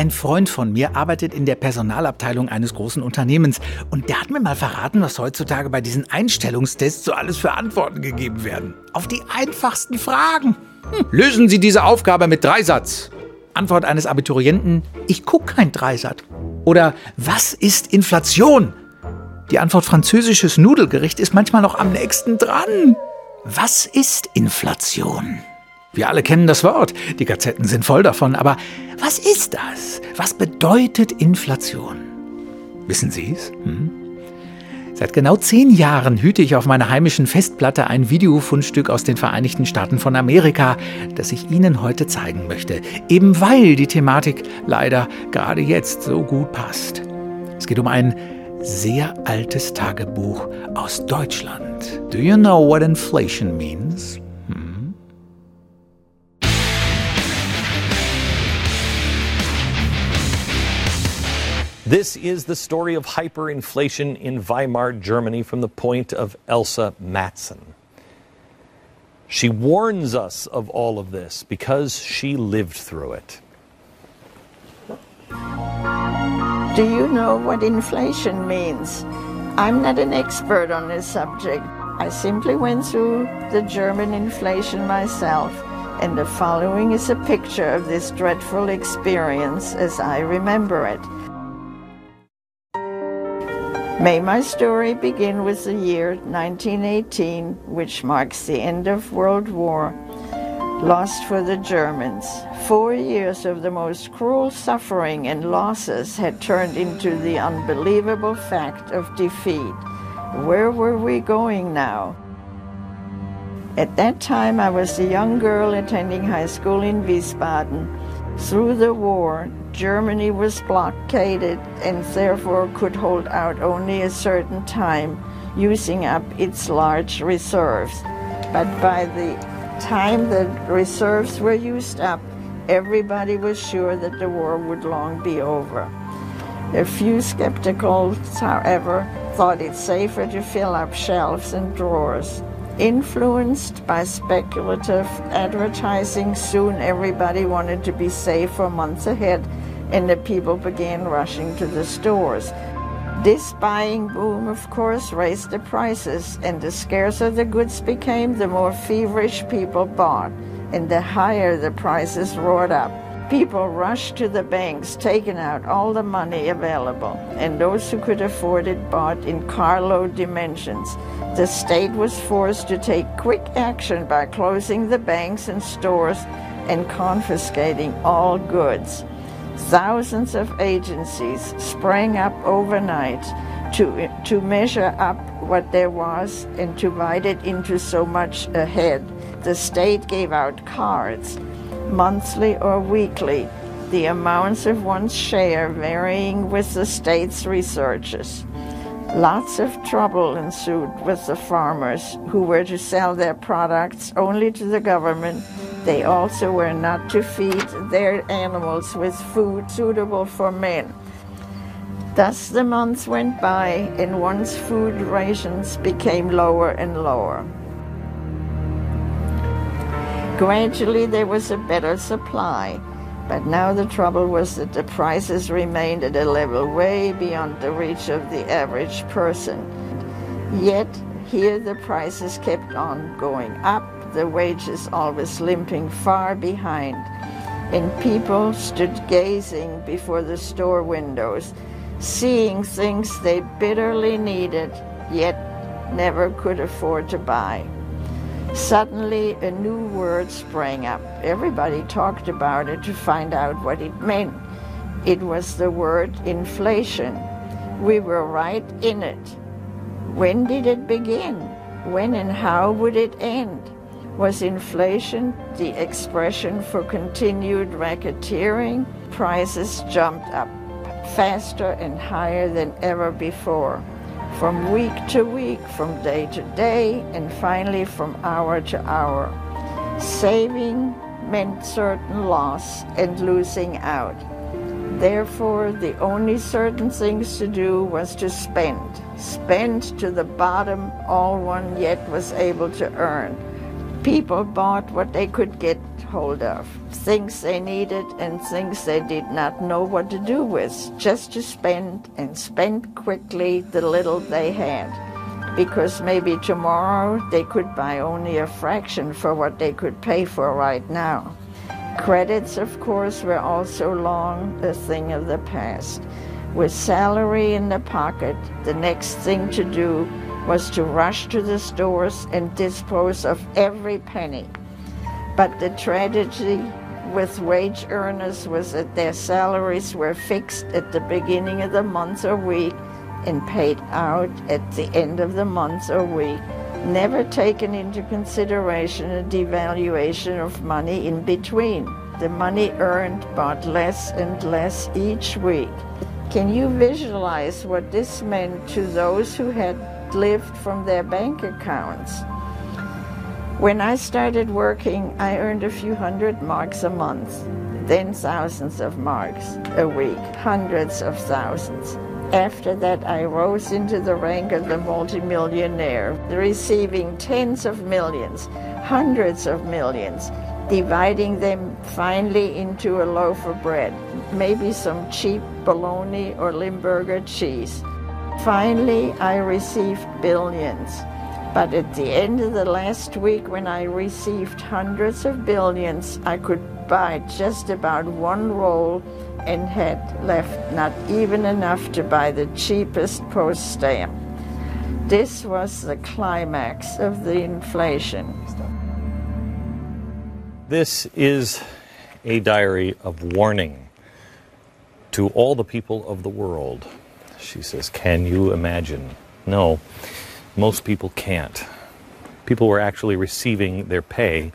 Ein Freund von mir arbeitet in der Personalabteilung eines großen Unternehmens und der hat mir mal verraten, was heutzutage bei diesen Einstellungstests so alles für Antworten gegeben werden. Auf die einfachsten Fragen. Hm. Lösen Sie diese Aufgabe mit Dreisatz. Antwort eines Abiturienten, ich gucke kein Dreisatz. Oder was ist Inflation? Die Antwort französisches Nudelgericht ist manchmal noch am nächsten dran. Was ist Inflation? Wir alle kennen das Wort, die Gazetten sind voll davon, aber was ist das? Was bedeutet Inflation? Wissen Sie es? Hm? Seit genau zehn Jahren hüte ich auf meiner heimischen Festplatte ein Videofundstück aus den Vereinigten Staaten von Amerika, das ich Ihnen heute zeigen möchte, eben weil die Thematik leider gerade jetzt so gut passt. Es geht um ein sehr altes Tagebuch aus Deutschland. Do you know what inflation means? This is the story of hyperinflation in Weimar, Germany, from the point of Elsa Matson. She warns us of all of this because she lived through it. Do you know what inflation means? I'm not an expert on this subject. I simply went through the German inflation myself, and the following is a picture of this dreadful experience as I remember it. May my story begin with the year 1918, which marks the end of World War, lost for the Germans. Four years of the most cruel suffering and losses had turned into the unbelievable fact of defeat. Where were we going now? At that time, I was a young girl attending high school in Wiesbaden. Through the war, Germany was blockaded and therefore could hold out only a certain time, using up its large reserves. But by the time the reserves were used up, everybody was sure that the war would long be over. A few skepticals, however, thought it safer to fill up shelves and drawers. Influenced by speculative advertising, soon everybody wanted to be safe for months ahead, and the people began rushing to the stores. This buying boom, of course, raised the prices, and the scarcer the goods became, the more feverish people bought, and the higher the prices roared up. People rushed to the banks, taking out all the money available, and those who could afford it bought in carload dimensions. The state was forced to take quick action by closing the banks and stores and confiscating all goods. Thousands of agencies sprang up overnight to, to measure up what there was and to divide it into so much ahead. The state gave out cards monthly or weekly, the amounts of one's share varying with the state's researches. Lots of trouble ensued with the farmers who were to sell their products only to the government. They also were not to feed their animals with food suitable for men. Thus the months went by, and one's food rations became lower and lower. Gradually, there was a better supply, but now the trouble was that the prices remained at a level way beyond the reach of the average person. Yet, here the prices kept on going up, the wages always limping far behind, and people stood gazing before the store windows, seeing things they bitterly needed, yet never could afford to buy. Suddenly, a new word sprang up. Everybody talked about it to find out what it meant. It was the word inflation. We were right in it. When did it begin? When and how would it end? Was inflation the expression for continued racketeering? Prices jumped up faster and higher than ever before from week to week, from day to day, and finally from hour to hour. Saving meant certain loss and losing out. Therefore, the only certain things to do was to spend. Spend to the bottom all one yet was able to earn. People bought what they could get hold of, things they needed and things they did not know what to do with, just to spend and spend quickly the little they had. Because maybe tomorrow they could buy only a fraction for what they could pay for right now. Credits, of course, were also long a thing of the past. With salary in the pocket, the next thing to do was to rush to the stores and dispose of every penny. But the tragedy with wage earners was that their salaries were fixed at the beginning of the month or week and paid out at the end of the month or week, never taken into consideration a devaluation of money in between. The money earned bought less and less each week. Can you visualize what this meant to those who had lived from their bank accounts. When I started working, I earned a few hundred marks a month, then thousands of marks a week, hundreds of thousands. After that, I rose into the rank of the multimillionaire, receiving tens of millions, hundreds of millions, dividing them finally into a loaf of bread, maybe some cheap bologna or Limburger cheese. Finally, I received billions. But at the end of the last week, when I received hundreds of billions, I could buy just about one roll and had left not even enough to buy the cheapest post stamp. This was the climax of the inflation. This is a diary of warning to all the people of the world. She says, Can you imagine? No, most people can't. People were actually receiving their pay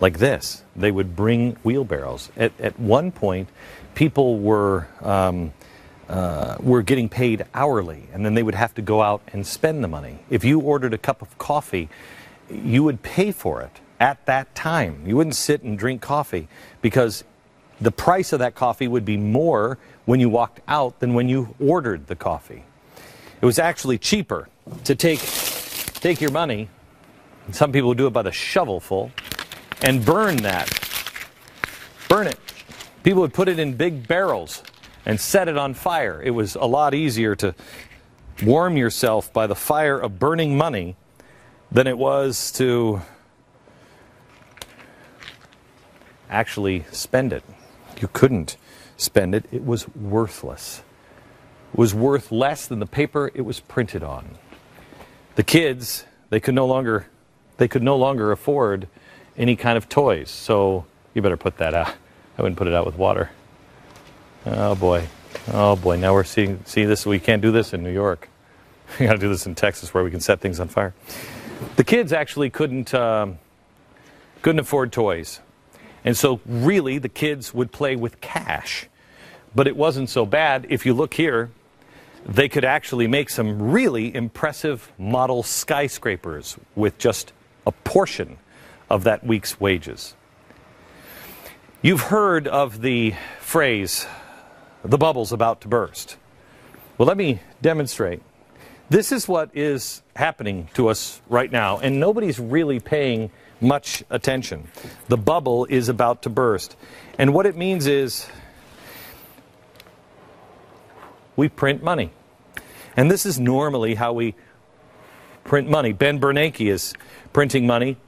like this. They would bring wheelbarrows. At, at one point, people were, um, uh, were getting paid hourly, and then they would have to go out and spend the money. If you ordered a cup of coffee, you would pay for it at that time. You wouldn't sit and drink coffee because the price of that coffee would be more when you walked out than when you ordered the coffee. It was actually cheaper to take, take your money, and some people do it by the shovelful, and burn that. Burn it. People would put it in big barrels and set it on fire. It was a lot easier to warm yourself by the fire of burning money than it was to actually spend it. You couldn't spend it. It was worthless. It was worth less than the paper it was printed on. The kids, they could no longer they could no longer afford any kind of toys. So you better put that out. I wouldn't put it out with water. Oh boy. Oh boy. Now we're seeing see this we can't do this in New York. We got to do this in Texas where we can set things on fire. The kids actually couldn't um, couldn't afford toys. And so, really, the kids would play with cash. But it wasn't so bad. If you look here, they could actually make some really impressive model skyscrapers with just a portion of that week's wages. You've heard of the phrase, the bubble's about to burst. Well, let me demonstrate. This is what is happening to us right now, and nobody's really paying much attention. The bubble is about to burst. And what it means is we print money. And this is normally how we print money. Ben Bernanke is printing money.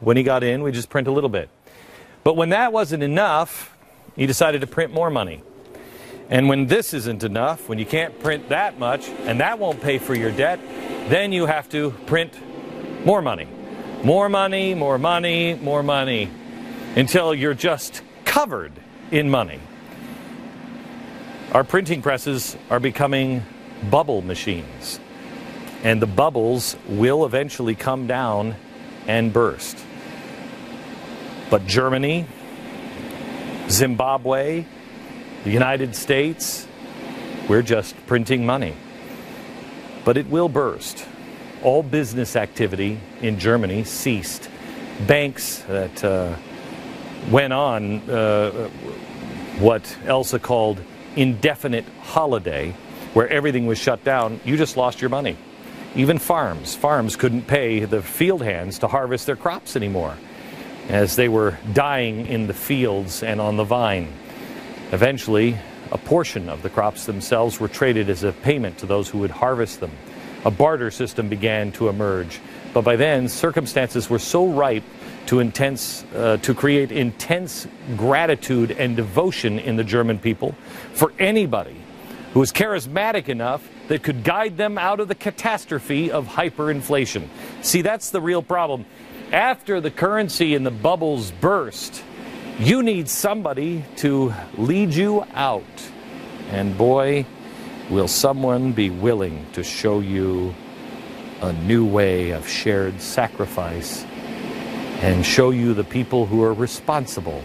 When he got in, we just print a little bit. But when that wasn't enough, he decided to print more money. And when this isn't enough, when you can't print that much, and that won't pay for your debt, then you have to print more money. More money, more money, more money, until you're just covered in money. Our printing presses are becoming bubble machines, and the bubbles will eventually come down and burst. But Germany, Zimbabwe, the United States, we're just printing money. But it will burst all business activity in Germany ceased. Banks that uh, went on uh, what Elsa called indefinite holiday, where everything was shut down, you just lost your money. even farms. Farms couldn't pay the field hands to harvest their crops anymore as they were dying in the fields and on the vine. Eventually, a portion of the crops themselves were traded as a payment to those who would harvest them. A barter system began to emerge, but by then circumstances were so ripe to intense uh, to create intense gratitude and devotion in the German people for anybody who was charismatic enough that could guide them out of the catastrophe of hyperinflation. See, that's the real problem. After the currency and the bubbles burst, you need somebody to lead you out. And boy, will someone be willing to show you a new way of shared sacrifice and show you the people who are responsible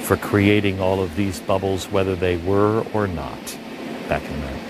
for creating all of these bubbles, whether they were or not. Back in minute.